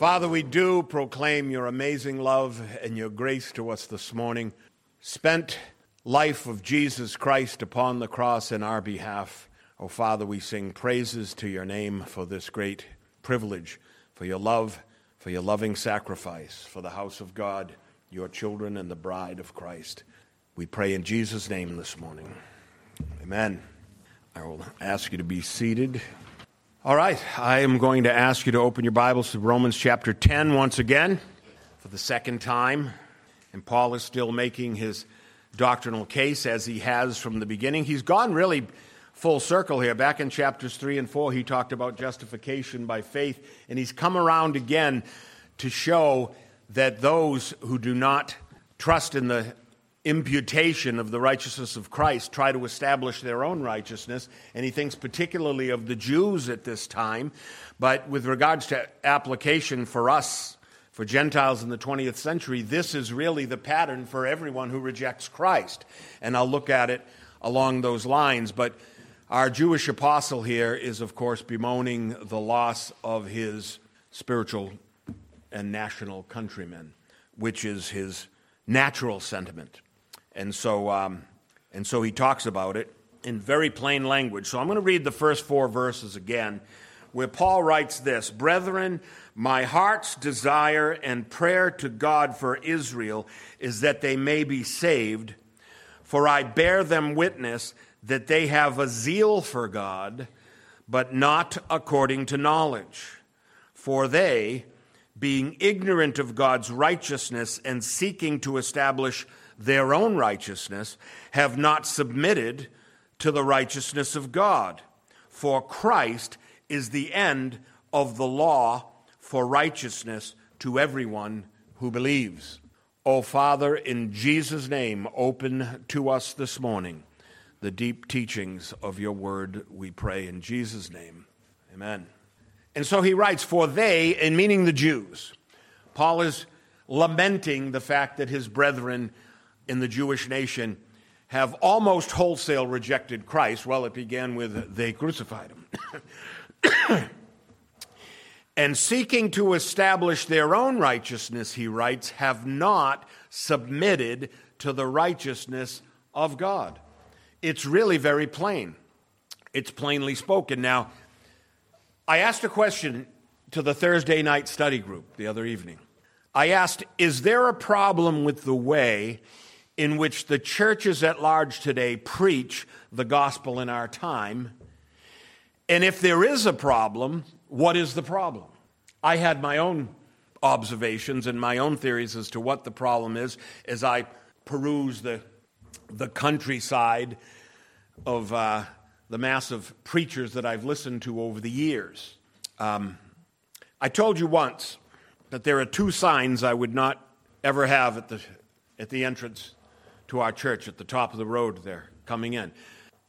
Father, we do proclaim your amazing love and your grace to us this morning. Spent life of Jesus Christ upon the cross in our behalf. Oh, Father, we sing praises to your name for this great privilege, for your love, for your loving sacrifice, for the house of God, your children, and the bride of Christ. We pray in Jesus' name this morning. Amen. I will ask you to be seated. All right, I am going to ask you to open your Bibles to Romans chapter 10 once again for the second time. And Paul is still making his doctrinal case as he has from the beginning. He's gone really full circle here. Back in chapters 3 and 4, he talked about justification by faith, and he's come around again to show that those who do not trust in the imputation of the righteousness of Christ try to establish their own righteousness. And he thinks particularly of the Jews at this time. But with regards to application for us, for Gentiles in the 20th century, this is really the pattern for everyone who rejects Christ. And I'll look at it along those lines. But our Jewish apostle here is, of course, bemoaning the loss of his spiritual and national countrymen, which is his natural sentiment. And so, um, and so he talks about it in very plain language. So I'm going to read the first four verses again, where Paul writes this Brethren, my heart's desire and prayer to God for Israel is that they may be saved, for I bear them witness that they have a zeal for God, but not according to knowledge. For they, being ignorant of God's righteousness and seeking to establish their own righteousness, have not submitted to the righteousness of God. For Christ is the end of the law for righteousness to everyone who believes. O Father, in Jesus' name, open to us this morning the deep teachings of your word, we pray in Jesus' name. Amen. And so he writes, For they, and meaning the Jews, Paul is lamenting the fact that his brethren in the Jewish nation have almost wholesale rejected Christ. Well, it began with they crucified him. and seeking to establish their own righteousness, he writes, have not submitted to the righteousness of God. It's really very plain. It's plainly spoken. Now, I asked a question to the Thursday night study group the other evening. I asked, Is there a problem with the way in which the churches at large today preach the gospel in our time. And if there is a problem, what is the problem? I had my own observations and my own theories as to what the problem is as I peruse the, the countryside of uh, the massive preachers that I've listened to over the years. Um, I told you once that there are two signs I would not ever have at the, at the entrance to our church at the top of the road there coming in.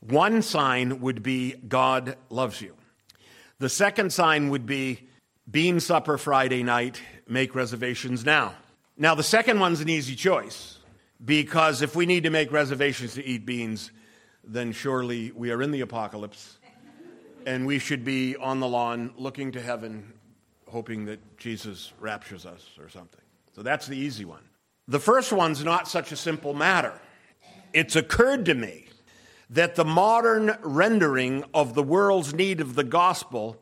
One sign would be God loves you. The second sign would be bean supper Friday night, make reservations now. Now, the second one's an easy choice because if we need to make reservations to eat beans, then surely we are in the apocalypse and we should be on the lawn looking to heaven, hoping that Jesus raptures us or something. So that's the easy one. The first one's not such a simple matter. It's occurred to me that the modern rendering of the world's need of the gospel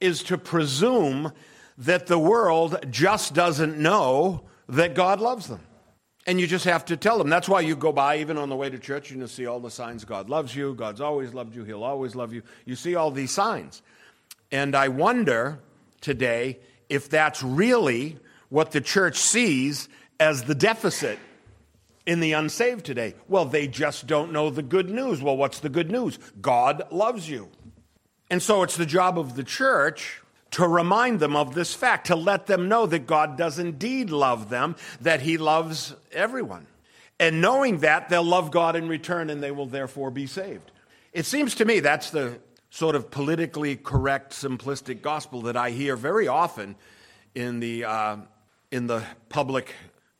is to presume that the world just doesn't know that God loves them. And you just have to tell them. That's why you go by, even on the way to church, and you see all the signs God loves you, God's always loved you, He'll always love you. You see all these signs. And I wonder today if that's really what the church sees as the deficit in the unsaved today? Well, they just don't know the good news. Well, what's the good news? God loves you. And so it's the job of the church to remind them of this fact, to let them know that God does indeed love them, that He loves everyone. And knowing that, they'll love God in return and they will therefore be saved. It seems to me that's the sort of politically correct, simplistic gospel that I hear very often in the, uh, in the public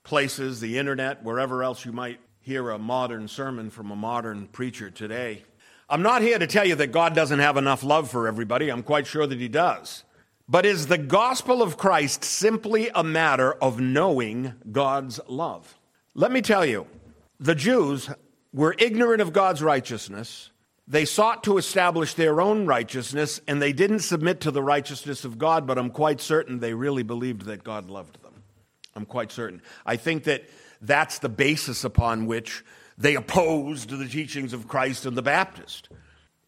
places, the internet, wherever else you might hear a modern sermon from a modern preacher today. I'm not here to tell you that God doesn't have enough love for everybody. I'm quite sure that He does. But is the gospel of Christ simply a matter of knowing God's love? Let me tell you, the Jews were ignorant of God's righteousness. They sought to establish their own righteousness, and they didn't submit to the righteousness of God, but I'm quite certain they really believed that God loved them. I'm quite certain. I think that that's the basis upon which they opposed the teachings of Christ and the Baptist.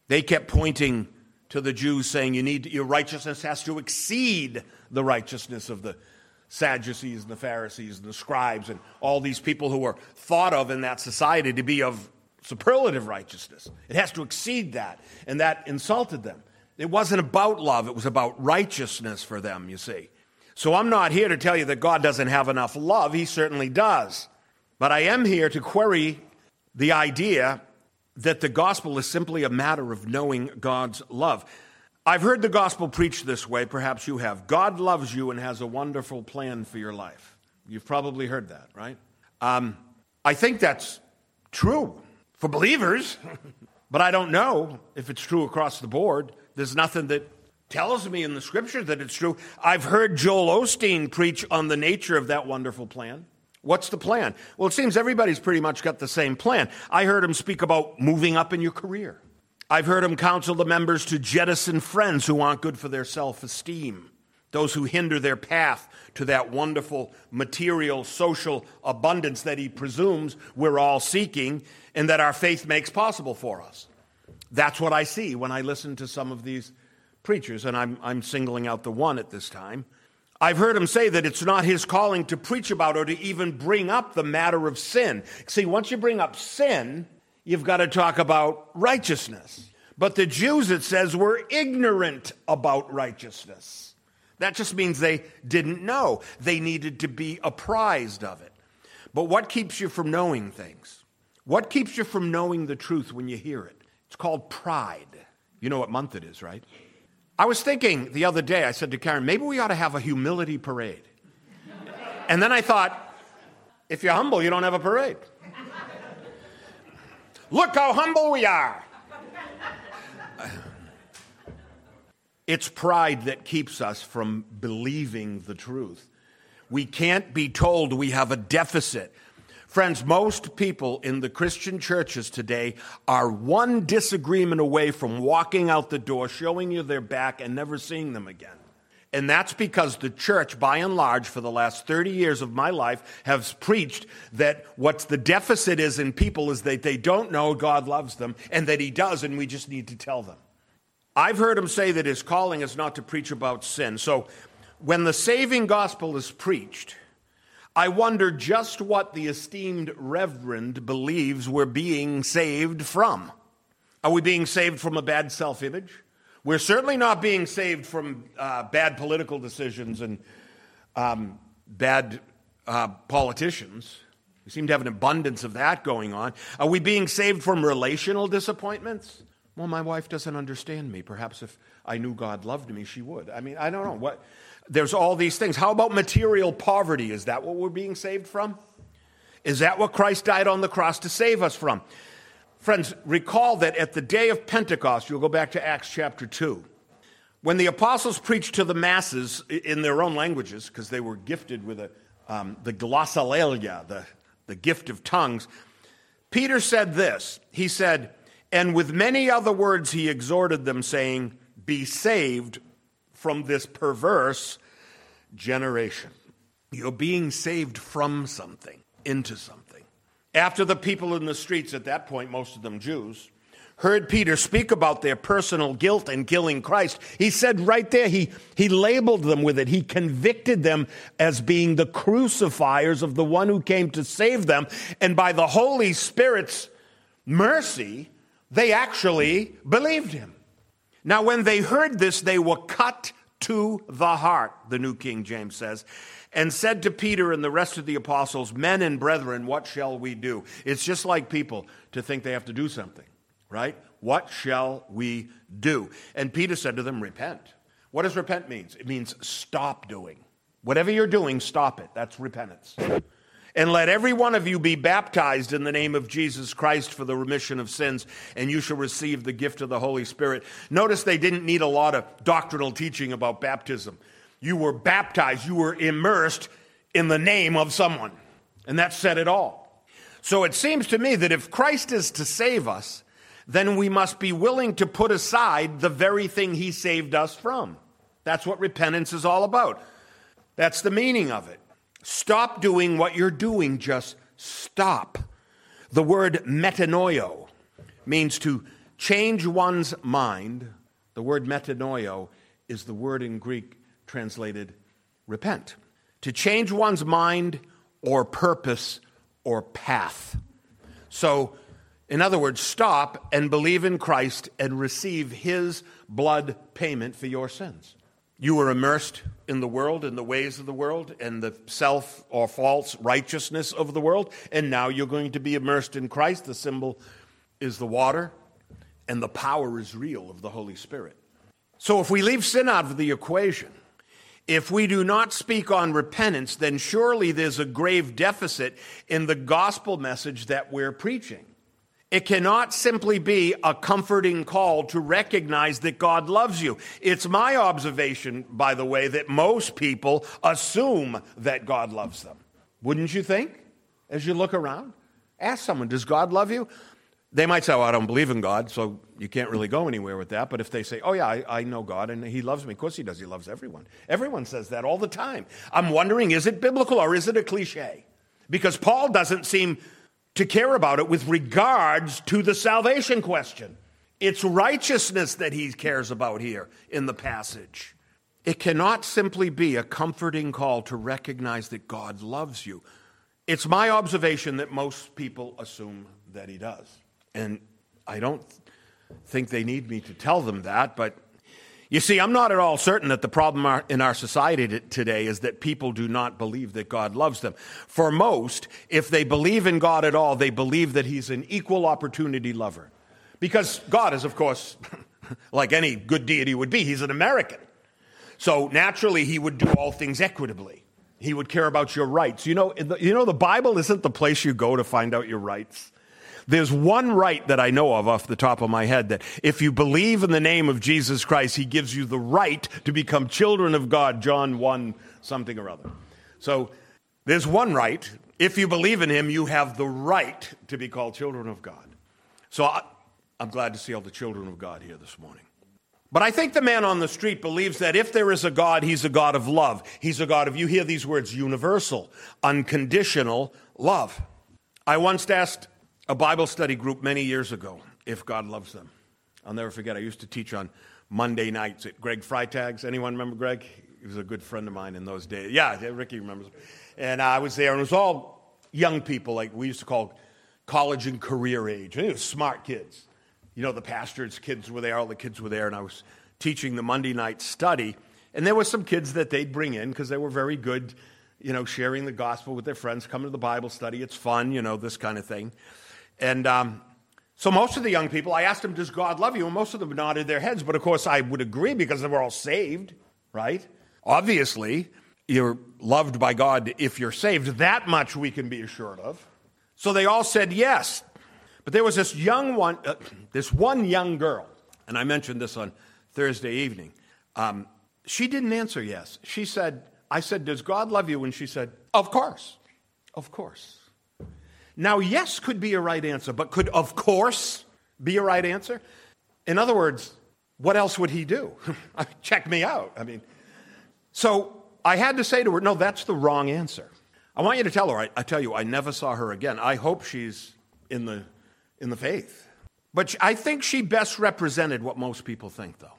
They kept pointing to the Jews saying you need your righteousness has to exceed the righteousness of the Sadducees and the Pharisees and the scribes and all these people who were thought of in that society to be of superlative righteousness. It has to exceed that. And that insulted them. It wasn't about love, it was about righteousness for them, you see. So I'm not here to tell you that God doesn't have enough love. He certainly does. But I am here to query the idea that the gospel is simply a matter of knowing God's love. I've heard the gospel preached this way, perhaps you have. God loves you and has a wonderful plan for your life. You've probably heard that, right? Um, I think that's true for believers, but I don't know if it's true across the board. There's nothing that tells me in the scripture that it's true. I've heard Joel Osteen preach on the nature of that wonderful plan. What's the plan? Well, it seems everybody's pretty much got the same plan. I heard him speak about moving up in your career. I've heard him counsel the members to jettison friends who aren't good for their self esteem, those who hinder their path to that wonderful material, social abundance that he presumes we're all seeking and that our faith makes possible for us. That's what I see when I listen to some of these preachers, and I'm, I'm singling out the one at this time. I've heard him say that it's not his calling to preach about or to even bring up the matter of sin. See, once you bring up sin, you've got to talk about righteousness. But the Jews, it says, were ignorant about righteousness. That just means they didn't know. They needed to be apprised of it. But what keeps you from knowing things? What keeps you from knowing the truth when you hear it? It's called pride. You know what month it is, right? I was thinking the other day, I said to Karen, maybe we ought to have a humility parade. And then I thought, if you're humble, you don't have a parade. Look how humble we are. It's pride that keeps us from believing the truth. We can't be told we have a deficit. Friends, most people in the Christian churches today are one disagreement away from walking out the door, showing you their back, and never seeing them again. And that's because the church, by and large, for the last 30 years of my life, has preached that what's the deficit is in people is that they don't know God loves them and that He does, and we just need to tell them. I've heard him say that his calling is not to preach about sin. So when the saving gospel is preached, I wonder just what the esteemed reverend believes we're being saved from. Are we being saved from a bad self image? We're certainly not being saved from uh, bad political decisions and um, bad uh, politicians. We seem to have an abundance of that going on. Are we being saved from relational disappointments? Well, my wife doesn't understand me. Perhaps if I knew God loved me, she would. I mean, I don't know. What, there's all these things. How about material poverty? Is that what we're being saved from? Is that what Christ died on the cross to save us from? Friends, recall that at the day of Pentecost, you'll go back to Acts chapter 2, when the apostles preached to the masses in their own languages, because they were gifted with a, um, the glossolalia, the, the gift of tongues, Peter said this. He said, And with many other words he exhorted them, saying, Be saved from this perverse generation. You're being saved from something into something. After the people in the streets, at that point, most of them Jews, heard Peter speak about their personal guilt in killing Christ, he said right there, he, he labeled them with it. He convicted them as being the crucifiers of the one who came to save them. And by the Holy Spirit's mercy, they actually believed him. Now, when they heard this, they were cut to the heart, the New King James says, and said to Peter and the rest of the apostles, Men and brethren, what shall we do? It's just like people to think they have to do something, right? What shall we do? And Peter said to them, Repent. What does repent mean? It means stop doing. Whatever you're doing, stop it. That's repentance. And let every one of you be baptized in the name of Jesus Christ for the remission of sins, and you shall receive the gift of the Holy Spirit. Notice they didn't need a lot of doctrinal teaching about baptism. You were baptized, you were immersed in the name of someone. And that said it all. So it seems to me that if Christ is to save us, then we must be willing to put aside the very thing he saved us from. That's what repentance is all about. That's the meaning of it. Stop doing what you're doing, just stop. The word metanoio means to change one's mind. The word metanoio is the word in Greek translated repent. To change one's mind or purpose or path. So, in other words, stop and believe in Christ and receive his blood payment for your sins. You were immersed in the world, in the ways of the world, and the self or false righteousness of the world, and now you're going to be immersed in Christ. The symbol is the water, and the power is real of the Holy Spirit. So if we leave sin out of the equation, if we do not speak on repentance, then surely there's a grave deficit in the gospel message that we're preaching. It cannot simply be a comforting call to recognize that God loves you. It's my observation, by the way, that most people assume that God loves them. Wouldn't you think? As you look around, ask someone, Does God love you? They might say, Well, I don't believe in God, so you can't really go anywhere with that. But if they say, Oh, yeah, I, I know God and He loves me, of course He does. He loves everyone. Everyone says that all the time. I'm wondering, is it biblical or is it a cliche? Because Paul doesn't seem to care about it with regards to the salvation question. It's righteousness that he cares about here in the passage. It cannot simply be a comforting call to recognize that God loves you. It's my observation that most people assume that he does. And I don't think they need me to tell them that, but you see, I'm not at all certain that the problem in our society today is that people do not believe that God loves them. For most, if they believe in God at all, they believe that He's an equal opportunity lover. Because God is, of course, like any good deity would be, He's an American. So naturally, He would do all things equitably. He would care about your rights. You know, you know, the Bible isn't the place you go to find out your rights. There's one right that I know of off the top of my head that if you believe in the name of Jesus Christ, he gives you the right to become children of God, John 1 something or other. So there's one right. If you believe in him, you have the right to be called children of God. So I, I'm glad to see all the children of God here this morning. But I think the man on the street believes that if there is a God, he's a God of love. He's a God of, you hear these words, universal, unconditional love. I once asked a Bible study group many years ago, If God Loves Them. I'll never forget, I used to teach on Monday nights at Greg Freitag's. Anyone remember Greg? He was a good friend of mine in those days. Yeah, Ricky remembers. And I was there, and it was all young people, like we used to call college and career age. And it was smart kids. You know, the pastor's kids were there, all the kids were there, and I was teaching the Monday night study. And there were some kids that they'd bring in because they were very good, you know, sharing the gospel with their friends, coming to the Bible study. It's fun, you know, this kind of thing. And um, so most of the young people, I asked them, Does God love you? And most of them nodded their heads. But of course, I would agree because they were all saved, right? Obviously, you're loved by God if you're saved. That much we can be assured of. So they all said yes. But there was this young one, uh, this one young girl, and I mentioned this on Thursday evening. Um, she didn't answer yes. She said, I said, Does God love you? And she said, Of course. Of course. Now, yes could be a right answer, but could, of course, be a right answer? In other words, what else would he do? Check me out. I mean, so I had to say to her, no, that's the wrong answer. I want you to tell her, I, I tell you, I never saw her again. I hope she's in the, in the faith. But I think she best represented what most people think, though.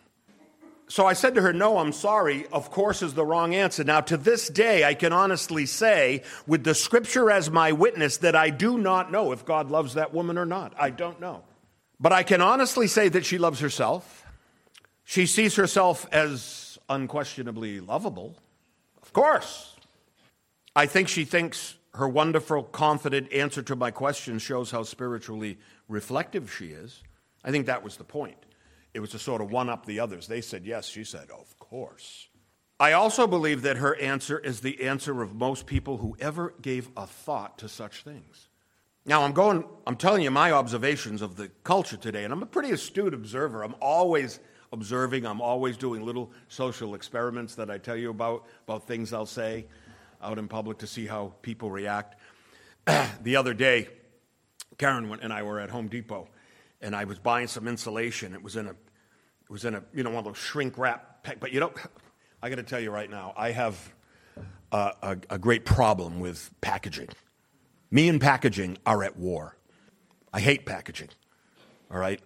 So I said to her, No, I'm sorry. Of course, is the wrong answer. Now, to this day, I can honestly say, with the scripture as my witness, that I do not know if God loves that woman or not. I don't know. But I can honestly say that she loves herself. She sees herself as unquestionably lovable. Of course. I think she thinks her wonderful, confident answer to my question shows how spiritually reflective she is. I think that was the point. It was to sort of one up the others. They said yes. She said, Of course. I also believe that her answer is the answer of most people who ever gave a thought to such things. Now, I'm going, I'm telling you my observations of the culture today, and I'm a pretty astute observer. I'm always observing, I'm always doing little social experiments that I tell you about, about things I'll say out in public to see how people react. the other day, Karen and I were at Home Depot, and I was buying some insulation. It was in a, it was in a, you know, one of those shrink wrap. Pack. But you know, I got to tell you right now, I have a, a, a great problem with packaging. Me and packaging are at war. I hate packaging. All right.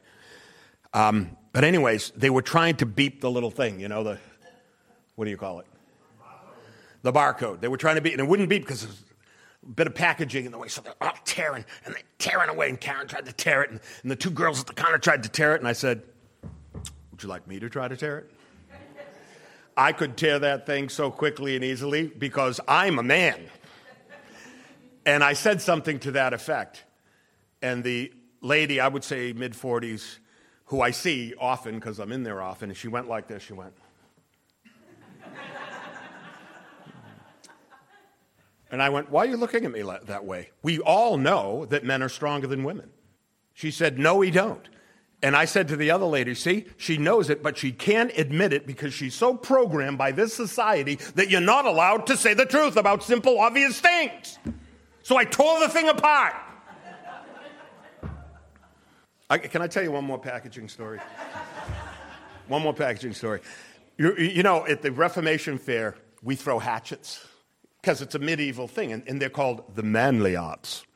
Um, but anyways, they were trying to beep the little thing. You know the, what do you call it? The barcode. They were trying to beep, and it wouldn't beep because bit of packaging in the way, so they're all tearing and they're tearing away. And Karen tried to tear it, and, and the two girls at the counter tried to tear it. And I said, Would you like me to try to tear it? I could tear that thing so quickly and easily because I'm a man. And I said something to that effect. And the lady, I would say mid 40s, who I see often because I'm in there often, she went like this. She went, And I went, Why are you looking at me that way? We all know that men are stronger than women. She said, No, we don't. And I said to the other lady, See, she knows it, but she can't admit it because she's so programmed by this society that you're not allowed to say the truth about simple, obvious things. So I tore the thing apart. I, can I tell you one more packaging story? one more packaging story. You, you know, at the Reformation Fair, we throw hatchets because it's a medieval thing, and, and they're called the manly arts.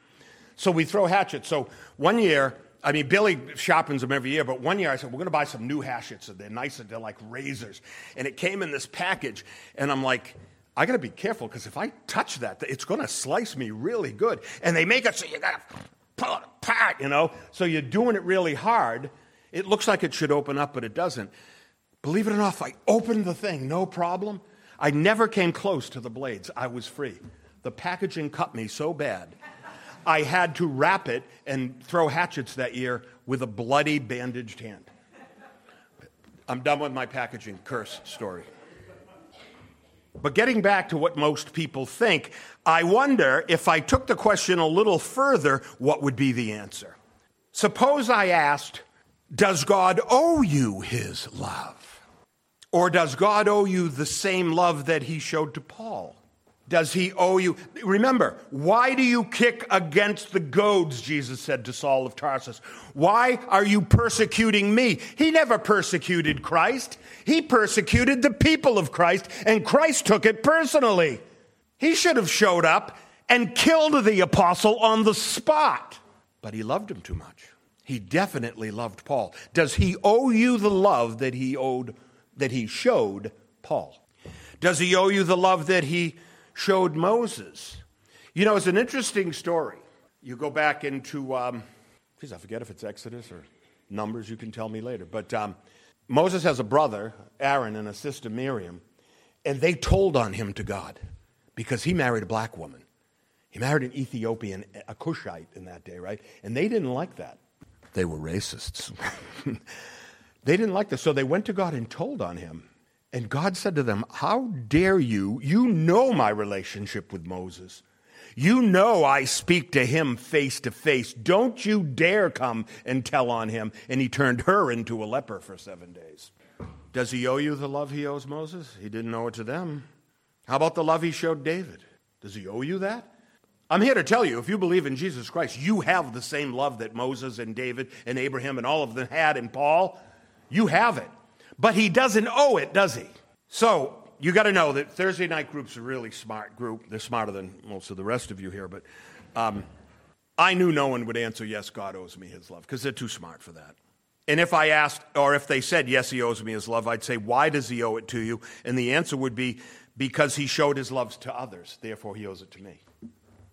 So we throw hatchets. So one year, I mean, Billy sharpens them every year, but one year I said, We're going to buy some new hatchets. And they're nice, and they're like razors. And it came in this package, and I'm like, I got to be careful because if I touch that, it's going to slice me really good. And they make it so you got to pull it apart, you know? So you're doing it really hard. It looks like it should open up, but it doesn't. Believe it or not, I opened the thing, no problem. I never came close to the blades. I was free. The packaging cut me so bad. I had to wrap it and throw hatchets that year with a bloody bandaged hand. I'm done with my packaging curse story. But getting back to what most people think, I wonder if I took the question a little further, what would be the answer? Suppose I asked, Does God owe you his love? Or does God owe you the same love that he showed to Paul? Does he owe you? Remember, why do you kick against the goads? Jesus said to Saul of Tarsus. Why are you persecuting me? He never persecuted Christ. He persecuted the people of Christ, and Christ took it personally. He should have showed up and killed the apostle on the spot, but he loved him too much. He definitely loved Paul. Does he owe you the love that he owed that he showed Paul? Does he owe you the love that he showed Moses? You know, it's an interesting story. You go back into, um, geez, I forget if it's Exodus or Numbers, you can tell me later. But um, Moses has a brother, Aaron, and a sister, Miriam, and they told on him to God because he married a black woman. He married an Ethiopian, a Cushite in that day, right? And they didn't like that. They were racists. They didn't like this, so they went to God and told on him. And God said to them, How dare you? You know my relationship with Moses. You know I speak to him face to face. Don't you dare come and tell on him. And he turned her into a leper for seven days. Does he owe you the love he owes Moses? He didn't owe it to them. How about the love he showed David? Does he owe you that? I'm here to tell you, if you believe in Jesus Christ, you have the same love that Moses and David and Abraham and all of them had and Paul. You have it. But he doesn't owe it, does he? So you got to know that Thursday night group's a really smart group. They're smarter than most of the rest of you here, but um, I knew no one would answer, yes, God owes me his love, because they're too smart for that. And if I asked, or if they said, yes, he owes me his love, I'd say, why does he owe it to you? And the answer would be, because he showed his love to others, therefore he owes it to me.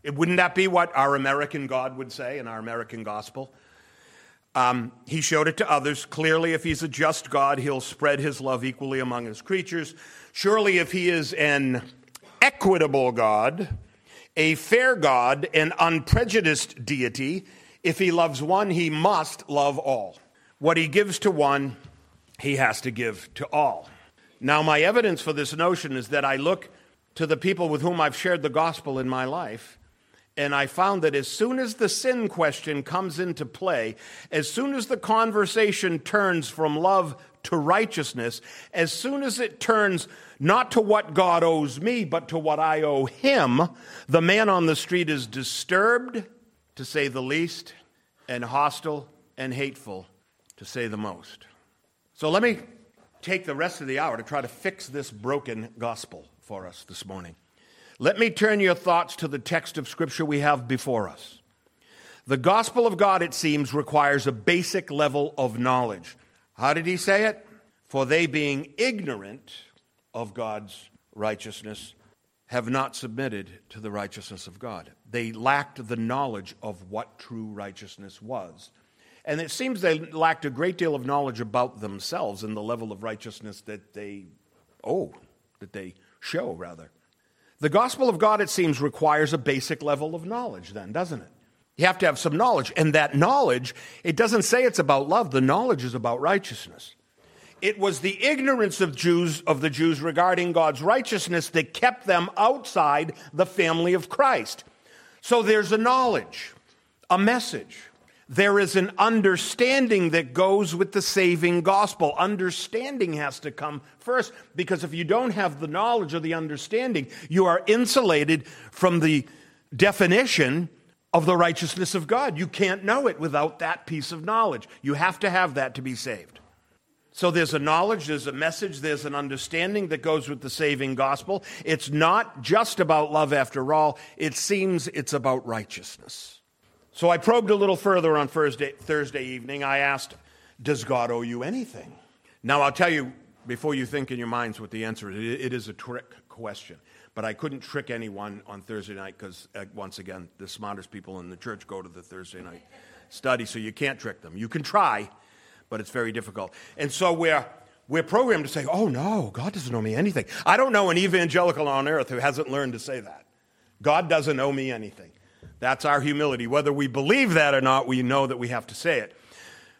It, wouldn't that be what our American God would say in our American gospel? Um, he showed it to others. Clearly, if he's a just God, he'll spread his love equally among his creatures. Surely, if he is an equitable God, a fair God, an unprejudiced deity, if he loves one, he must love all. What he gives to one, he has to give to all. Now, my evidence for this notion is that I look to the people with whom I've shared the gospel in my life, and I found that as soon as the sin question comes into play, as soon as the conversation turns from love to righteousness, as soon as it turns not to what God owes me, but to what I owe him, the man on the street is disturbed, to say the least, and hostile and hateful, to say the most. So let me take the rest of the hour to try to fix this broken gospel for us this morning. Let me turn your thoughts to the text of Scripture we have before us. The gospel of God, it seems, requires a basic level of knowledge. How did he say it? For they, being ignorant of God's righteousness, have not submitted to the righteousness of God. They lacked the knowledge of what true righteousness was. And it seems they lacked a great deal of knowledge about themselves and the level of righteousness that they owe, that they show, rather. The gospel of God, it seems, requires a basic level of knowledge, then, doesn't it? You have to have some knowledge. And that knowledge, it doesn't say it's about love, the knowledge is about righteousness. It was the ignorance of Jews of the Jews regarding God's righteousness that kept them outside the family of Christ. So there's a knowledge, a message. There is an understanding that goes with the saving gospel. Understanding has to come first because if you don't have the knowledge or the understanding, you are insulated from the definition of the righteousness of God. You can't know it without that piece of knowledge. You have to have that to be saved. So there's a knowledge, there's a message, there's an understanding that goes with the saving gospel. It's not just about love after all, it seems it's about righteousness. So I probed a little further on Thursday, Thursday evening. I asked, Does God owe you anything? Now I'll tell you before you think in your minds what the answer is. It is a trick question. But I couldn't trick anyone on Thursday night because, uh, once again, the smartest people in the church go to the Thursday night study, so you can't trick them. You can try, but it's very difficult. And so we're, we're programmed to say, oh no, God doesn't owe me anything. I don't know an evangelical on earth who hasn't learned to say that. God doesn't owe me anything. That's our humility. Whether we believe that or not, we know that we have to say it.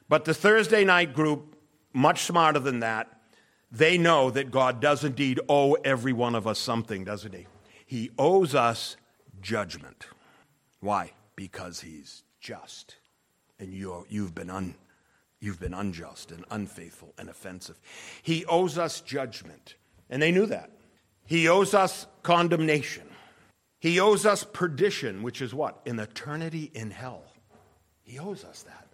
But the Thursday night group, much smarter than that, they know that God does indeed owe every one of us something, doesn't He? He owes us judgment. Why? Because He's just. And you you've been un, You've been unjust and unfaithful and offensive. He owes us judgment. And they knew that. He owes us condemnation. He owes us perdition, which is what? An eternity in hell. He owes us that.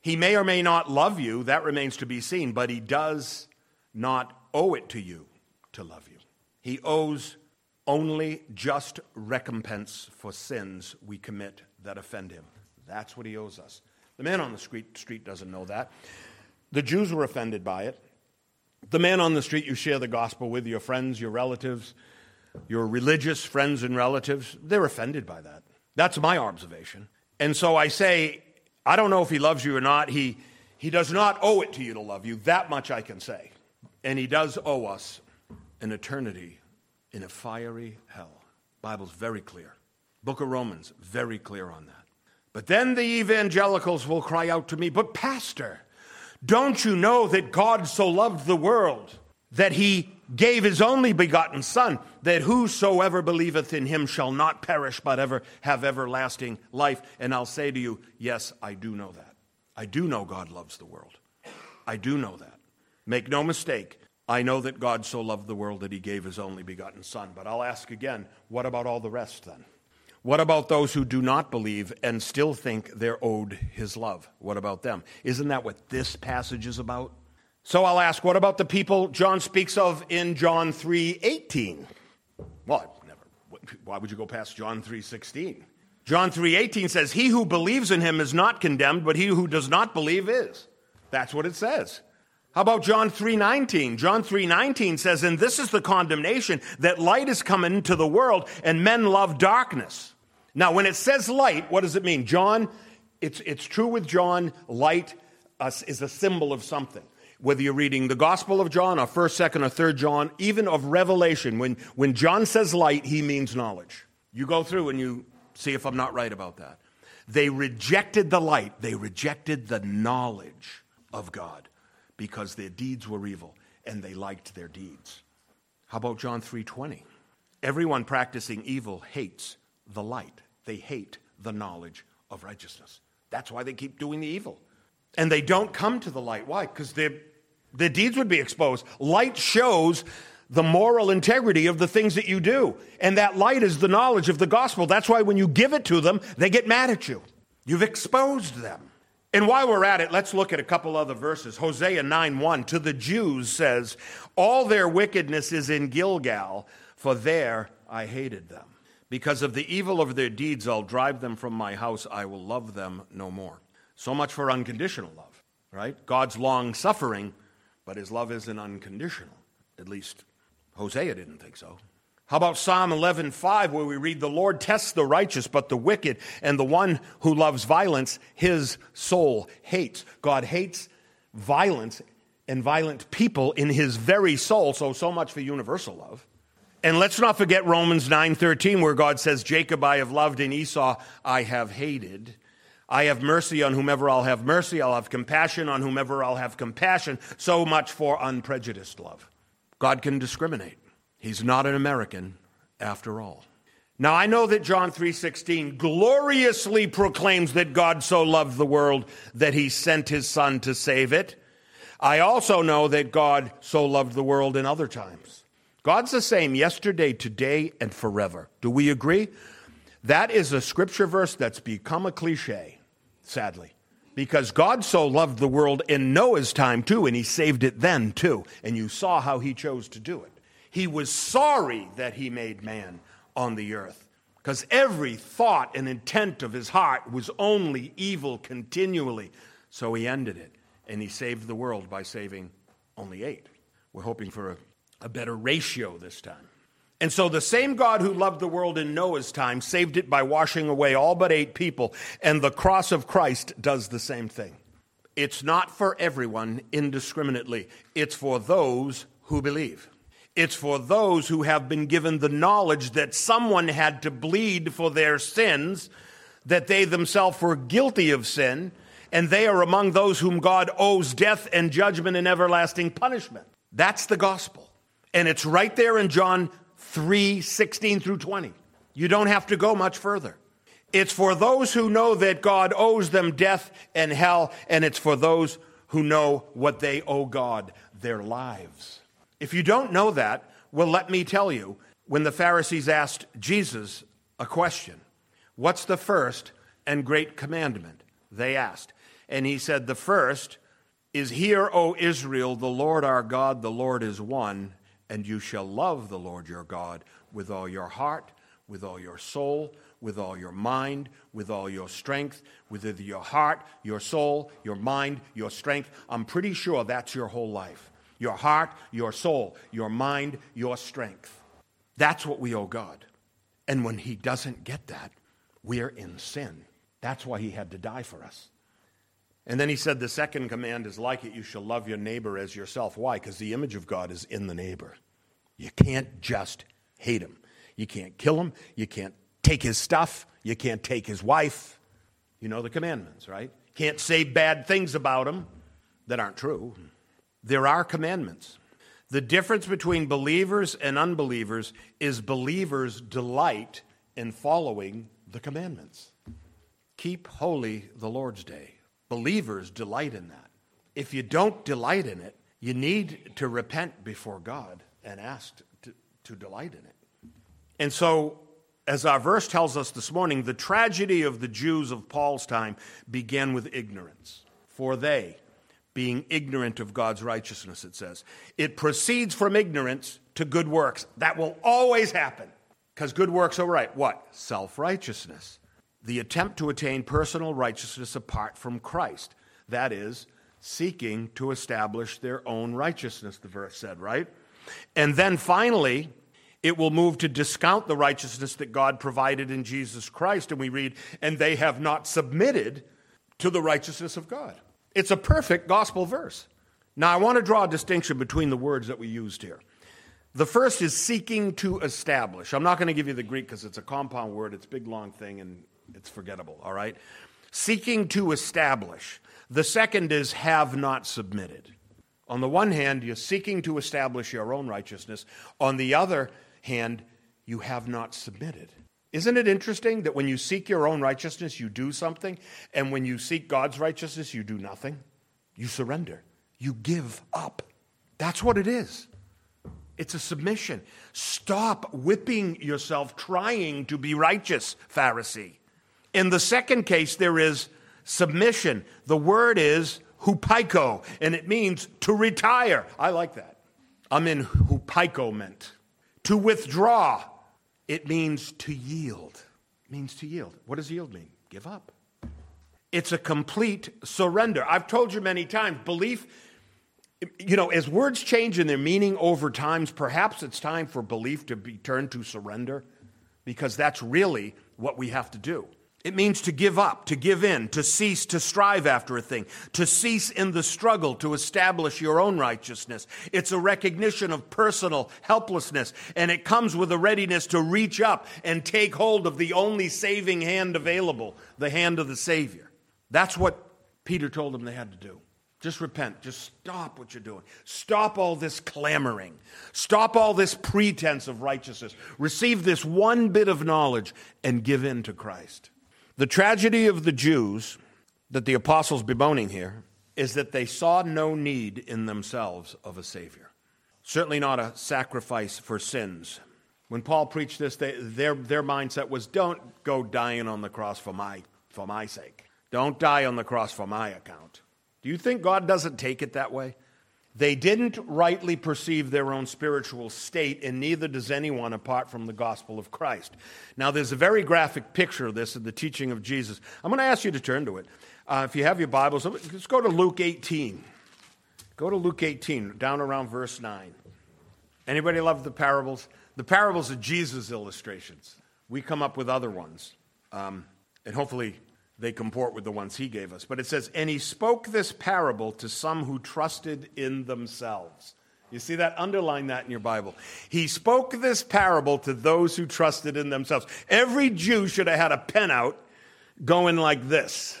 He may or may not love you, that remains to be seen, but he does not owe it to you to love you. He owes only just recompense for sins we commit that offend him. That's what he owes us. The man on the street, doesn't know that. The Jews were offended by it. The man on the street you share the gospel with, your friends, your relatives, your religious friends and relatives, they're offended by that. That's my observation. And so I say, I don't know if he loves you or not. He, he does not owe it to you to love you. That much I can say. And he does owe us an eternity in a fiery hell. Bible's very clear. Book of Romans, very clear on that. But then the evangelicals will cry out to me, But, Pastor, don't you know that God so loved the world that he gave his only begotten Son, that whosoever believeth in him shall not perish, but ever have everlasting life? And I'll say to you, Yes, I do know that. I do know God loves the world. I do know that. Make no mistake, I know that God so loved the world that he gave his only begotten Son. But I'll ask again, what about all the rest then? What about those who do not believe and still think they're owed his love? What about them? Isn't that what this passage is about? So I'll ask, what about the people John speaks of in John 3:18? Well, never. Why would you go past John 3:16? John 3:18 says, "He who believes in him is not condemned, but he who does not believe is." That's what it says. How about John 3:19? John 3:19 says, "And this is the condemnation that light is come into the world and men love darkness." Now, when it says light, what does it mean? John, it's, it's true with John, light uh, is a symbol of something. Whether you're reading the Gospel of John or 1st, 2nd, or 3rd John, even of Revelation, when, when John says light, he means knowledge. You go through and you see if I'm not right about that. They rejected the light, they rejected the knowledge of God because their deeds were evil. and they liked their deeds. How about John 3:20? Everyone practicing evil hates the light. They hate the knowledge of righteousness. That's why they keep doing the evil. And they don't come to the light. Why? Because their, their deeds would be exposed. Light shows the moral integrity of the things that you do. And that light is the knowledge of the gospel. That's why when you give it to them, they get mad at you. You've exposed them. And while we're at it, let's look at a couple other verses. Hosea 9 1 to the Jews says, All their wickedness is in Gilgal, for there I hated them. Because of the evil of their deeds, I'll drive them from my house. I will love them no more. So much for unconditional love, right? God's long suffering, but his love isn't unconditional. At least Hosea didn't think so. How about Psalm 11:5 where we read the Lord tests the righteous but the wicked and the one who loves violence his soul hates. God hates violence and violent people in his very soul, so so much for universal love. And let's not forget Romans 9:13 where God says Jacob I have loved and Esau I have hated. I have mercy on whomever I'll have mercy. I'll have compassion on whomever I'll have compassion. So much for unprejudiced love. God can discriminate. He's not an American after all. Now I know that John 3:16 gloriously proclaims that God so loved the world that he sent his son to save it. I also know that God so loved the world in other times. God's the same yesterday, today and forever. Do we agree? That is a scripture verse that's become a cliche, sadly. Because God so loved the world in Noah's time too, and he saved it then too. And you saw how he chose to do it. He was sorry that he made man on the earth because every thought and intent of his heart was only evil continually. So he ended it and he saved the world by saving only eight. We're hoping for a, a better ratio this time. And so the same God who loved the world in Noah's time saved it by washing away all but eight people, and the cross of Christ does the same thing. It's not for everyone indiscriminately, it's for those who believe. It's for those who have been given the knowledge that someone had to bleed for their sins, that they themselves were guilty of sin, and they are among those whom God owes death and judgment and everlasting punishment. That's the gospel. And it's right there in John 3 16 through 20. You don't have to go much further. It's for those who know that God owes them death and hell, and it's for those who know what they owe God their lives. If you don't know that, well, let me tell you. When the Pharisees asked Jesus a question, What's the first and great commandment? They asked. And he said, The first is, Hear, O Israel, the Lord our God, the Lord is one, and you shall love the Lord your God with all your heart, with all your soul, with all your mind, with all your strength, with your heart, your soul, your mind, your strength. I'm pretty sure that's your whole life your heart, your soul, your mind, your strength. That's what we owe God. And when He doesn't get that, we're in sin. That's why He had to die for us. And then He said, The second command is like it you shall love your neighbor as yourself. Why? Because the image of God is in the neighbor. You can't just hate him. You can't kill him. You can't take his stuff. You can't take his wife. You know the commandments, right? Can't say bad things about him that aren't true. There are commandments. The difference between believers and unbelievers is believers delight in following the commandments. Keep holy the Lord's day. Believers delight in that. If you don't delight in it, you need to repent before God and ask to, to delight in it. And so, as our verse tells us this morning, the tragedy of the Jews of Paul's time began with ignorance. For they, being ignorant of God's righteousness, it says. It proceeds from ignorance to good works. That will always happen because good works are right. What? Self righteousness. The attempt to attain personal righteousness apart from Christ. That is, seeking to establish their own righteousness, the verse said, right? And then finally, it will move to discount the righteousness that God provided in Jesus Christ. And we read, and they have not submitted to the righteousness of God. It's a perfect gospel verse. Now, I want to draw a distinction between the words that we used here. The first is seeking to establish. I'm not going to give you the Greek because it's a compound word, it's a big, long thing, and it's forgettable, all right? Seeking to establish. The second is have not submitted. On the one hand, you're seeking to establish your own righteousness. On the other hand, you have not submitted. Isn't it interesting that when you seek your own righteousness, you do something, and when you seek God's righteousness, you do nothing? You surrender, you give up. That's what it is. It's a submission. Stop whipping yourself trying to be righteous, Pharisee. In the second case, there is submission. The word is hupaiko, and it means to retire. I like that. I'm in hupaiko meant. To withdraw. It means to yield. It means to yield. What does yield mean? Give up. It's a complete surrender. I've told you many times, belief, you know, as words change in their meaning over times, perhaps it's time for belief to be turned to surrender because that's really what we have to do. It means to give up, to give in, to cease to strive after a thing, to cease in the struggle to establish your own righteousness. It's a recognition of personal helplessness, and it comes with a readiness to reach up and take hold of the only saving hand available, the hand of the Savior. That's what Peter told them they had to do. Just repent. Just stop what you're doing. Stop all this clamoring. Stop all this pretense of righteousness. Receive this one bit of knowledge and give in to Christ. The tragedy of the Jews that the apostles bemoaning here is that they saw no need in themselves of a Savior. Certainly not a sacrifice for sins. When Paul preached this, they, their, their mindset was don't go dying on the cross for my, for my sake. Don't die on the cross for my account. Do you think God doesn't take it that way? They didn't rightly perceive their own spiritual state, and neither does anyone apart from the gospel of Christ. Now, there's a very graphic picture of this in the teaching of Jesus. I'm going to ask you to turn to it. Uh, if you have your Bibles, let's go to Luke 18. Go to Luke 18, down around verse 9. Anybody love the parables? The parables are Jesus' illustrations. We come up with other ones. Um, and hopefully they comport with the ones he gave us. But it says, And he spoke this parable to some who trusted in themselves. You see that? Underline that in your Bible. He spoke this parable to those who trusted in themselves. Every Jew should have had a pen out going like this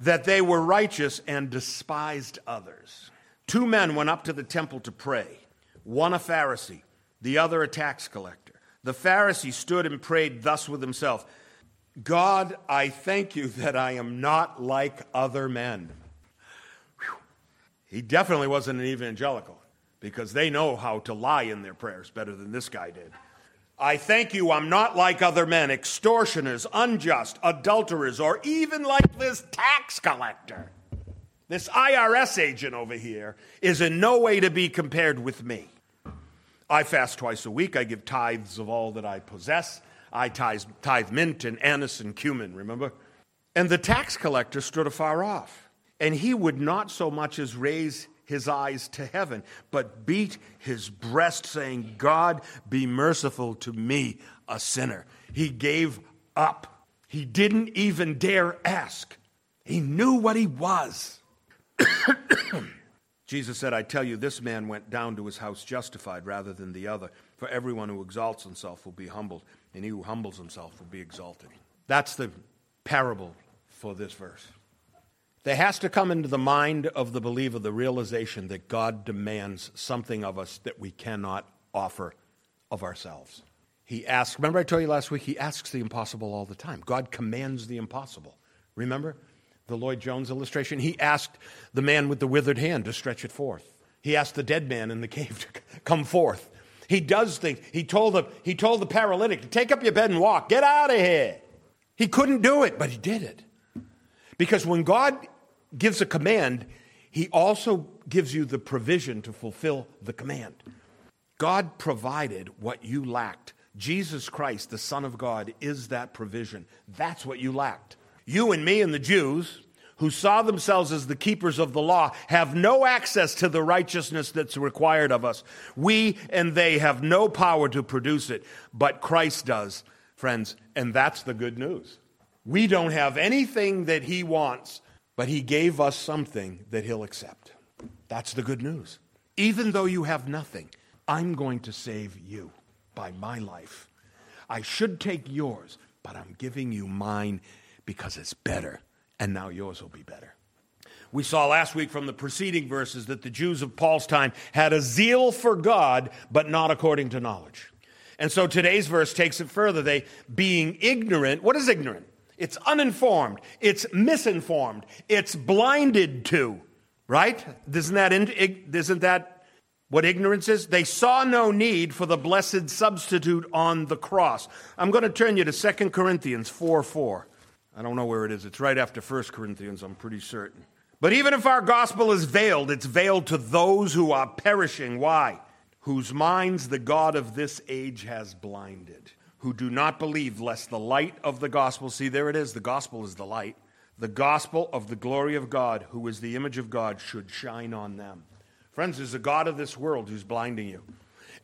that they were righteous and despised others. Two men went up to the temple to pray, one a Pharisee, the other a tax collector. The Pharisee stood and prayed thus with himself. God, I thank you that I am not like other men. Whew. He definitely wasn't an evangelical because they know how to lie in their prayers better than this guy did. I thank you, I'm not like other men, extortioners, unjust, adulterers, or even like this tax collector. This IRS agent over here is in no way to be compared with me. I fast twice a week. I give tithes of all that I possess. I tithe, tithe mint and anise and cumin, remember? And the tax collector stood afar off, and he would not so much as raise his eyes to heaven, but beat his breast, saying, God, be merciful to me, a sinner. He gave up. He didn't even dare ask. He knew what he was. Jesus said, I tell you, this man went down to his house justified rather than the other. For everyone who exalts himself will be humbled, and he who humbles himself will be exalted. That's the parable for this verse. There has to come into the mind of the believer the realization that God demands something of us that we cannot offer of ourselves. He asks, remember I told you last week, he asks the impossible all the time. God commands the impossible. Remember the Lloyd Jones illustration? He asked the man with the withered hand to stretch it forth. He asked the dead man in the cave to come forth. He does things. He told the, he told the paralytic to take up your bed and walk. Get out of here. He couldn't do it, but he did it. Because when God gives a command, he also gives you the provision to fulfill the command. God provided what you lacked. Jesus Christ, the Son of God, is that provision. That's what you lacked. You and me and the Jews who saw themselves as the keepers of the law have no access to the righteousness that's required of us. We and they have no power to produce it, but Christ does, friends, and that's the good news. We don't have anything that He wants, but He gave us something that He'll accept. That's the good news. Even though you have nothing, I'm going to save you by my life. I should take yours, but I'm giving you mine because it's better and now yours will be better. We saw last week from the preceding verses that the Jews of Paul's time had a zeal for God, but not according to knowledge. And so today's verse takes it further. They, being ignorant, what is ignorant? It's uninformed, it's misinformed, it's blinded to, right? Isn't that, isn't that what ignorance is? They saw no need for the blessed substitute on the cross. I'm going to turn you to 2 Corinthians 4 4. I don't know where it is. It's right after 1 Corinthians, I'm pretty certain. But even if our gospel is veiled, it's veiled to those who are perishing. Why? Whose minds the God of this age has blinded, who do not believe, lest the light of the gospel, see, there it is, the gospel is the light, the gospel of the glory of God, who is the image of God, should shine on them. Friends, there's a God of this world who's blinding you,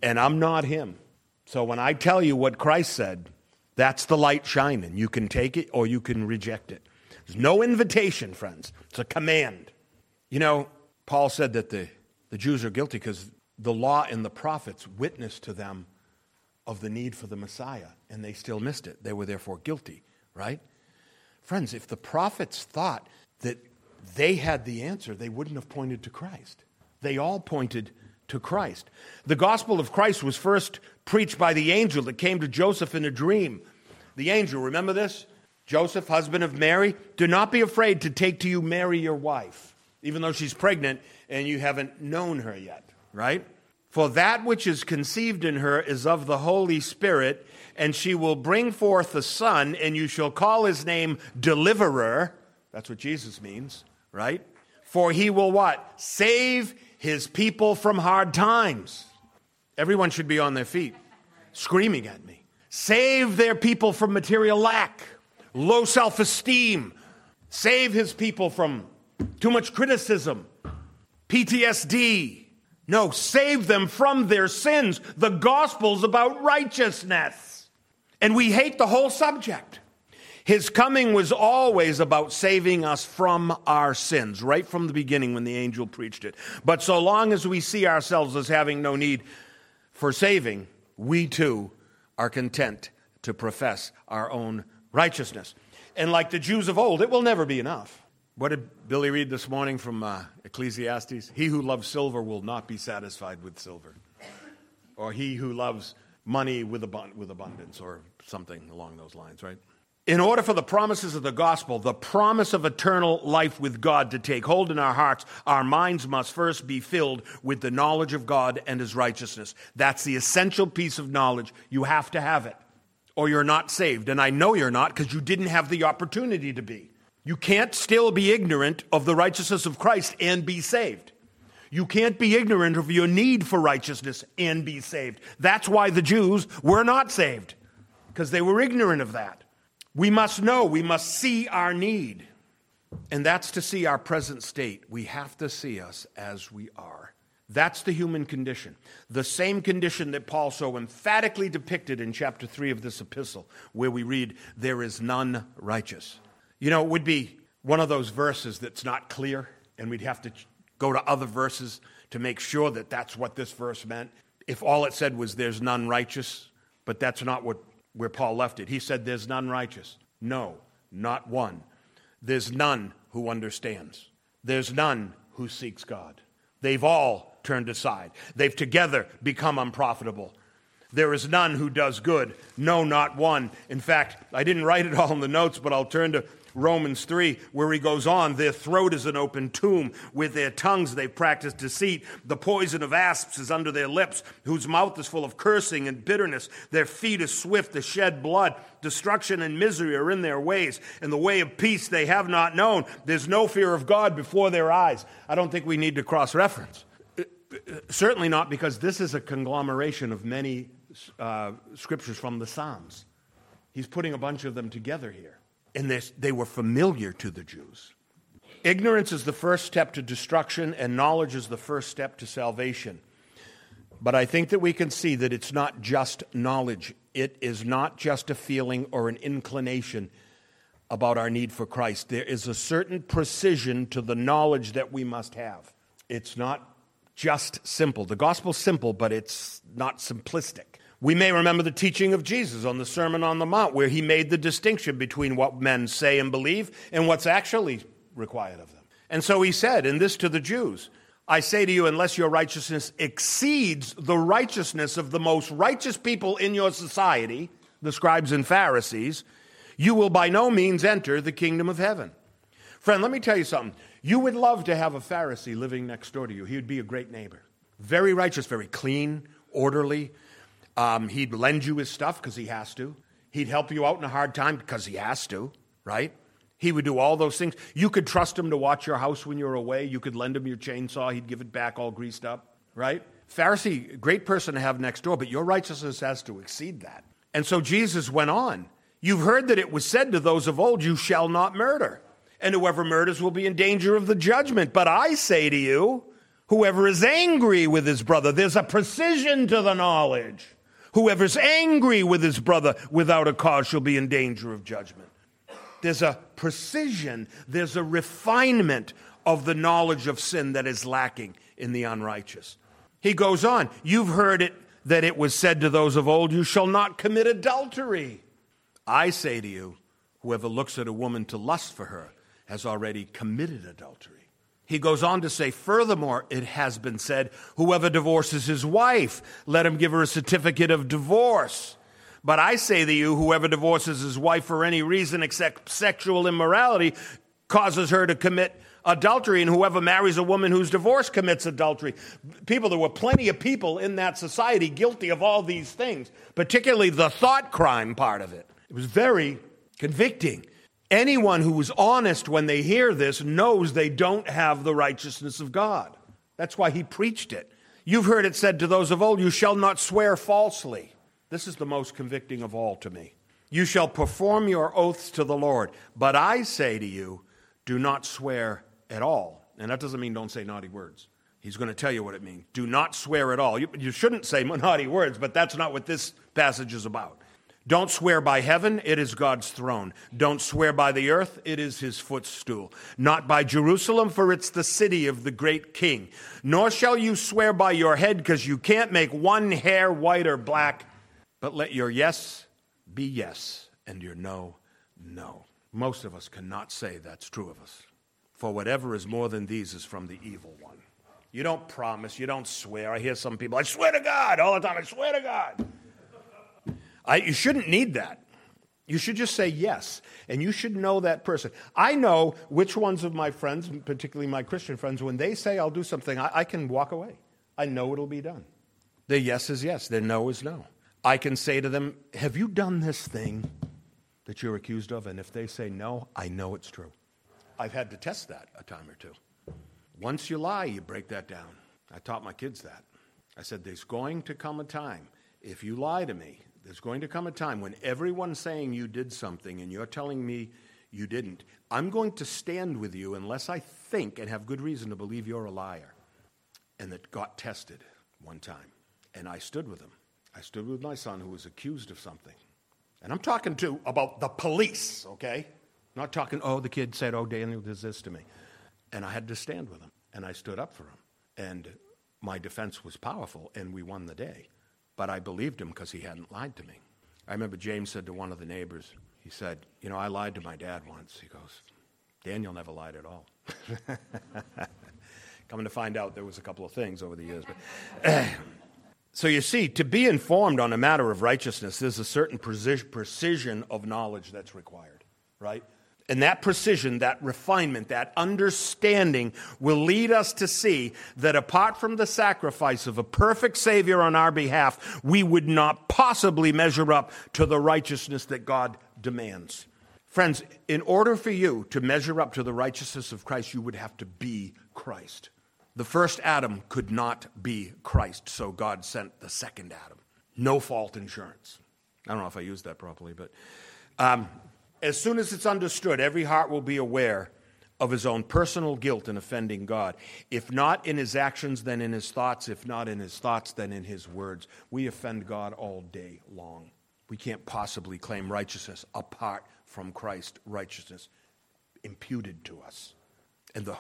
and I'm not him. So when I tell you what Christ said, that's the light shining. You can take it or you can reject it. There's no invitation, friends. It's a command. You know, Paul said that the, the Jews are guilty because the law and the prophets witnessed to them of the need for the Messiah, and they still missed it. They were therefore guilty, right? Friends, if the prophets thought that they had the answer, they wouldn't have pointed to Christ. They all pointed to Christ. The gospel of Christ was first preached by the angel that came to Joseph in a dream. The angel, remember this? Joseph, husband of Mary, do not be afraid to take to you Mary, your wife, even though she's pregnant and you haven't known her yet, right? For that which is conceived in her is of the Holy Spirit, and she will bring forth a son, and you shall call his name Deliverer. That's what Jesus means, right? For he will what? Save his people from hard times. Everyone should be on their feet, screaming at me. Save their people from material lack low self esteem, save his people from too much criticism, PTSD. No, save them from their sins. The gospel's about righteousness. And we hate the whole subject. His coming was always about saving us from our sins, right from the beginning when the angel preached it. But so long as we see ourselves as having no need for saving, we too are content to profess our own righteousness. And like the Jews of old, it will never be enough. What did Billy read this morning from uh, Ecclesiastes? He who loves silver will not be satisfied with silver. Or he who loves money with, abund- with abundance, or something along those lines, right? In order for the promises of the gospel, the promise of eternal life with God to take hold in our hearts, our minds must first be filled with the knowledge of God and his righteousness. That's the essential piece of knowledge. You have to have it or you're not saved. And I know you're not because you didn't have the opportunity to be. You can't still be ignorant of the righteousness of Christ and be saved. You can't be ignorant of your need for righteousness and be saved. That's why the Jews were not saved, because they were ignorant of that. We must know, we must see our need. And that's to see our present state. We have to see us as we are. That's the human condition. The same condition that Paul so emphatically depicted in chapter 3 of this epistle, where we read, There is none righteous. You know, it would be one of those verses that's not clear, and we'd have to go to other verses to make sure that that's what this verse meant. If all it said was, There's none righteous, but that's not what, where Paul left it. He said, There's none righteous. No, not one. There's none who understands. There's none who seeks God. They've all turned aside. They've together become unprofitable. There is none who does good, no, not one. In fact, I didn't write it all in the notes, but I'll turn to Romans 3, where he goes on, their throat is an open tomb. With their tongues they practice deceit. The poison of asps is under their lips, whose mouth is full of cursing and bitterness. Their feet are swift to shed blood. Destruction and misery are in their ways, and the way of peace they have not known. There's no fear of God before their eyes. I don't think we need to cross reference certainly not because this is a conglomeration of many uh, scriptures from the Psalms. He's putting a bunch of them together here. And they were familiar to the Jews. Ignorance is the first step to destruction, and knowledge is the first step to salvation. But I think that we can see that it's not just knowledge, it is not just a feeling or an inclination about our need for Christ. There is a certain precision to the knowledge that we must have. It's not just simple. The gospel's simple, but it's not simplistic. We may remember the teaching of Jesus on the Sermon on the Mount, where he made the distinction between what men say and believe and what's actually required of them. And so he said, and this to the Jews I say to you, unless your righteousness exceeds the righteousness of the most righteous people in your society, the scribes and Pharisees, you will by no means enter the kingdom of heaven. Friend, let me tell you something. You would love to have a Pharisee living next door to you. He would be a great neighbor. Very righteous, very clean, orderly. Um, he'd lend you his stuff because he has to. He'd help you out in a hard time because he has to, right? He would do all those things. You could trust him to watch your house when you're away. You could lend him your chainsaw. He'd give it back all greased up, right? Pharisee, great person to have next door, but your righteousness has to exceed that. And so Jesus went on. You've heard that it was said to those of old, You shall not murder, and whoever murders will be in danger of the judgment. But I say to you, whoever is angry with his brother, there's a precision to the knowledge. Whoever's angry with his brother without a cause shall be in danger of judgment. There's a precision, there's a refinement of the knowledge of sin that is lacking in the unrighteous. He goes on, You've heard it that it was said to those of old, You shall not commit adultery. I say to you, whoever looks at a woman to lust for her has already committed adultery. He goes on to say, furthermore, it has been said, whoever divorces his wife, let him give her a certificate of divorce. But I say to you, whoever divorces his wife for any reason except sexual immorality causes her to commit adultery, and whoever marries a woman who's divorced commits adultery. People, there were plenty of people in that society guilty of all these things, particularly the thought crime part of it. It was very convicting. Anyone who is honest when they hear this knows they don't have the righteousness of God. That's why he preached it. You've heard it said to those of old, You shall not swear falsely. This is the most convicting of all to me. You shall perform your oaths to the Lord, but I say to you, do not swear at all. And that doesn't mean don't say naughty words. He's going to tell you what it means. Do not swear at all. You, you shouldn't say naughty words, but that's not what this passage is about. Don't swear by heaven, it is God's throne. Don't swear by the earth, it is his footstool. Not by Jerusalem, for it's the city of the great king. Nor shall you swear by your head, because you can't make one hair white or black. But let your yes be yes, and your no, no. Most of us cannot say that's true of us. For whatever is more than these is from the evil one. You don't promise, you don't swear. I hear some people, I swear to God, all the time, I swear to God. I, you shouldn't need that. You should just say yes, and you should know that person. I know which ones of my friends, particularly my Christian friends, when they say I'll do something, I, I can walk away. I know it'll be done. Their yes is yes, their no is no. I can say to them, Have you done this thing that you're accused of? And if they say no, I know it's true. I've had to test that a time or two. Once you lie, you break that down. I taught my kids that. I said, There's going to come a time, if you lie to me, there's going to come a time when everyone's saying you did something and you're telling me you didn't. I'm going to stand with you unless I think and have good reason to believe you're a liar. And that got tested one time. And I stood with him. I stood with my son who was accused of something. And I'm talking to about the police, okay? Not talking, oh, the kid said, oh, Daniel did this to me. And I had to stand with him. And I stood up for him. And my defense was powerful, and we won the day. But I believed him because he hadn't lied to me. I remember James said to one of the neighbors, he said, You know, I lied to my dad once. He goes, Daniel never lied at all. Coming to find out, there was a couple of things over the years. But, so you see, to be informed on a matter of righteousness, there's a certain precision of knowledge that's required, right? And that precision, that refinement, that understanding will lead us to see that apart from the sacrifice of a perfect Savior on our behalf, we would not possibly measure up to the righteousness that God demands. Friends, in order for you to measure up to the righteousness of Christ, you would have to be Christ. The first Adam could not be Christ, so God sent the second Adam. No fault insurance. I don't know if I used that properly, but um, as soon as it's understood, every heart will be aware of his own personal guilt in offending God. If not in his actions, then in his thoughts. If not in his thoughts, then in his words. We offend God all day long. We can't possibly claim righteousness apart from Christ's righteousness imputed to us. And the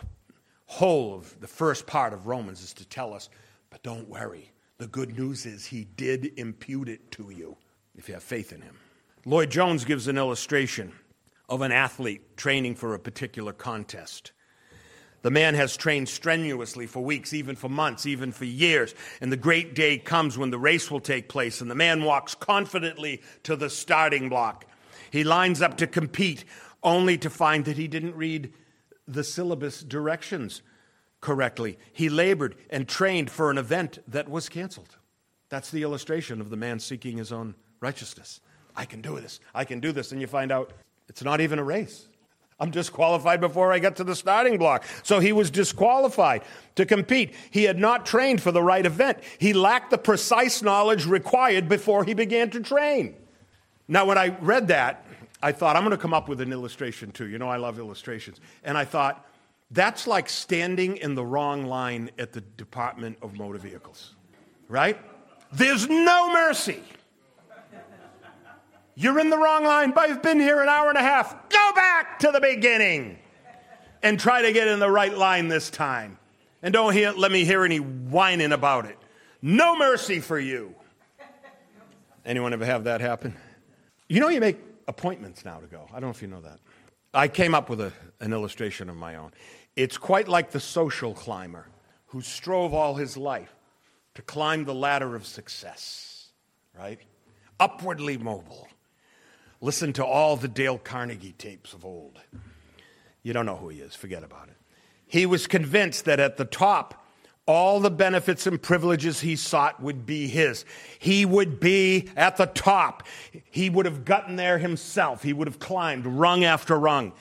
whole of the first part of Romans is to tell us, but don't worry. The good news is he did impute it to you if you have faith in him. Lloyd Jones gives an illustration of an athlete training for a particular contest. The man has trained strenuously for weeks, even for months, even for years. And the great day comes when the race will take place, and the man walks confidently to the starting block. He lines up to compete, only to find that he didn't read the syllabus directions correctly. He labored and trained for an event that was canceled. That's the illustration of the man seeking his own righteousness. I can do this. I can do this. And you find out it's not even a race. I'm disqualified before I get to the starting block. So he was disqualified to compete. He had not trained for the right event. He lacked the precise knowledge required before he began to train. Now, when I read that, I thought, I'm going to come up with an illustration too. You know, I love illustrations. And I thought, that's like standing in the wrong line at the Department of Motor Vehicles, right? There's no mercy. You're in the wrong line, but I've been here an hour and a half. Go back to the beginning and try to get in the right line this time. And don't hear, let me hear any whining about it. No mercy for you. Anyone ever have that happen? You know, you make appointments now to go. I don't know if you know that. I came up with a, an illustration of my own. It's quite like the social climber who strove all his life to climb the ladder of success, right? Upwardly mobile Listen to all the Dale Carnegie tapes of old. You don't know who he is, forget about it. He was convinced that at the top, all the benefits and privileges he sought would be his. He would be at the top. He would have gotten there himself. He would have climbed rung after rung.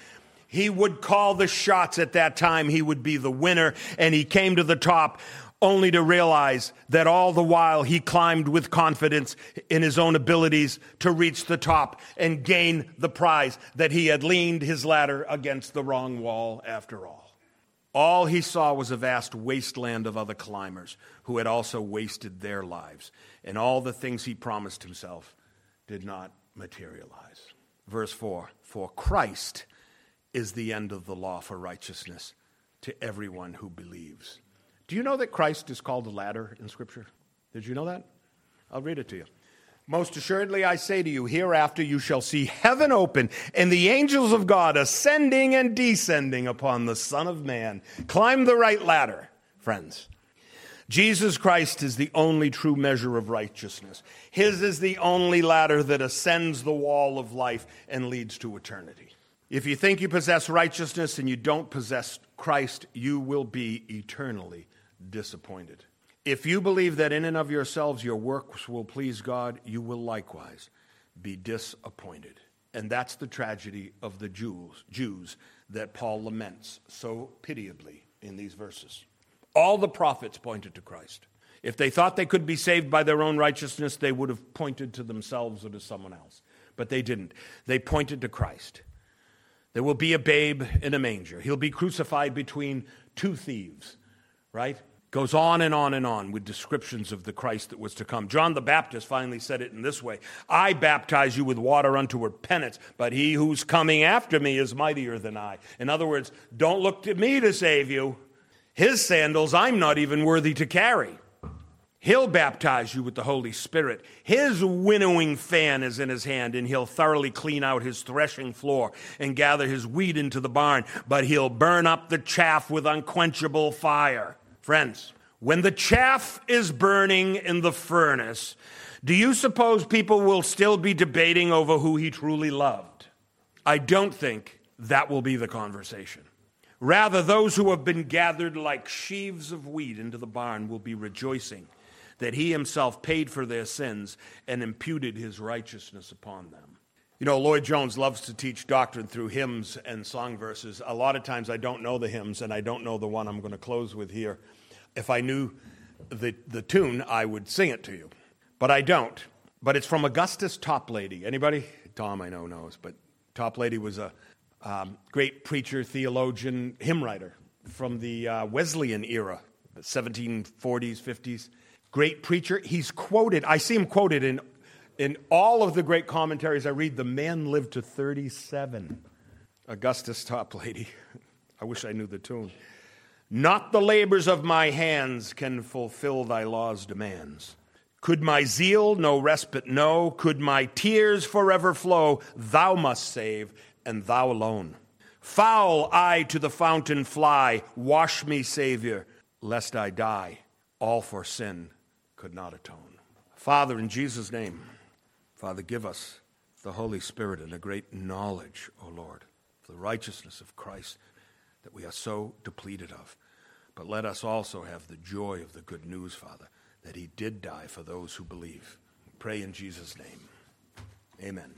He would call the shots at that time. He would be the winner, and he came to the top only to realize that all the while he climbed with confidence in his own abilities to reach the top and gain the prize, that he had leaned his ladder against the wrong wall after all. All he saw was a vast wasteland of other climbers who had also wasted their lives, and all the things he promised himself did not materialize. Verse 4 For Christ is the end of the law for righteousness to everyone who believes. Do you know that Christ is called the ladder in Scripture? Did you know that? I'll read it to you. Most assuredly, I say to you, hereafter you shall see heaven open and the angels of God ascending and descending upon the Son of Man. Climb the right ladder, friends. Jesus Christ is the only true measure of righteousness. His is the only ladder that ascends the wall of life and leads to eternity. If you think you possess righteousness and you don't possess Christ, you will be eternally disappointed. If you believe that in and of yourselves your works will please God, you will likewise be disappointed. And that's the tragedy of the Jews, Jews that Paul laments so pitiably in these verses. All the prophets pointed to Christ. If they thought they could be saved by their own righteousness, they would have pointed to themselves or to someone else. But they didn't. They pointed to Christ. There will be a babe in a manger. He'll be crucified between two thieves, right? Goes on and on and on with descriptions of the Christ that was to come. John the Baptist finally said it in this way I baptize you with water unto repentance, but he who's coming after me is mightier than I. In other words, don't look to me to save you. His sandals I'm not even worthy to carry. He'll baptize you with the Holy Spirit. His winnowing fan is in his hand, and he'll thoroughly clean out his threshing floor and gather his wheat into the barn, but he'll burn up the chaff with unquenchable fire. Friends, when the chaff is burning in the furnace, do you suppose people will still be debating over who he truly loved? I don't think that will be the conversation. Rather, those who have been gathered like sheaves of wheat into the barn will be rejoicing that he himself paid for their sins and imputed his righteousness upon them. You know, Lloyd Jones loves to teach doctrine through hymns and song verses. A lot of times I don't know the hymns, and I don't know the one I'm going to close with here. If I knew the, the tune, I would sing it to you. But I don't. But it's from Augustus Toplady. Anybody? Tom, I know, knows. But Toplady was a um, great preacher, theologian, hymn writer from the uh, Wesleyan era, the 1740s, 50s great preacher. He's quoted, I see him quoted in, in all of the great commentaries I read. The man lived to 37. Augustus Toplady. I wish I knew the tune. Not the labors of my hands can fulfill thy law's demands. Could my zeal no respite know? Could my tears forever flow? Thou must save, and thou alone. Foul I to the fountain fly, wash me, Savior, lest I die. All for sin could not atone. Father, in Jesus' name, Father, give us the Holy Spirit and a great knowledge, O Lord, of the righteousness of Christ that we are so depleted of. But let us also have the joy of the good news, Father, that he did die for those who believe. Pray in Jesus' name. Amen.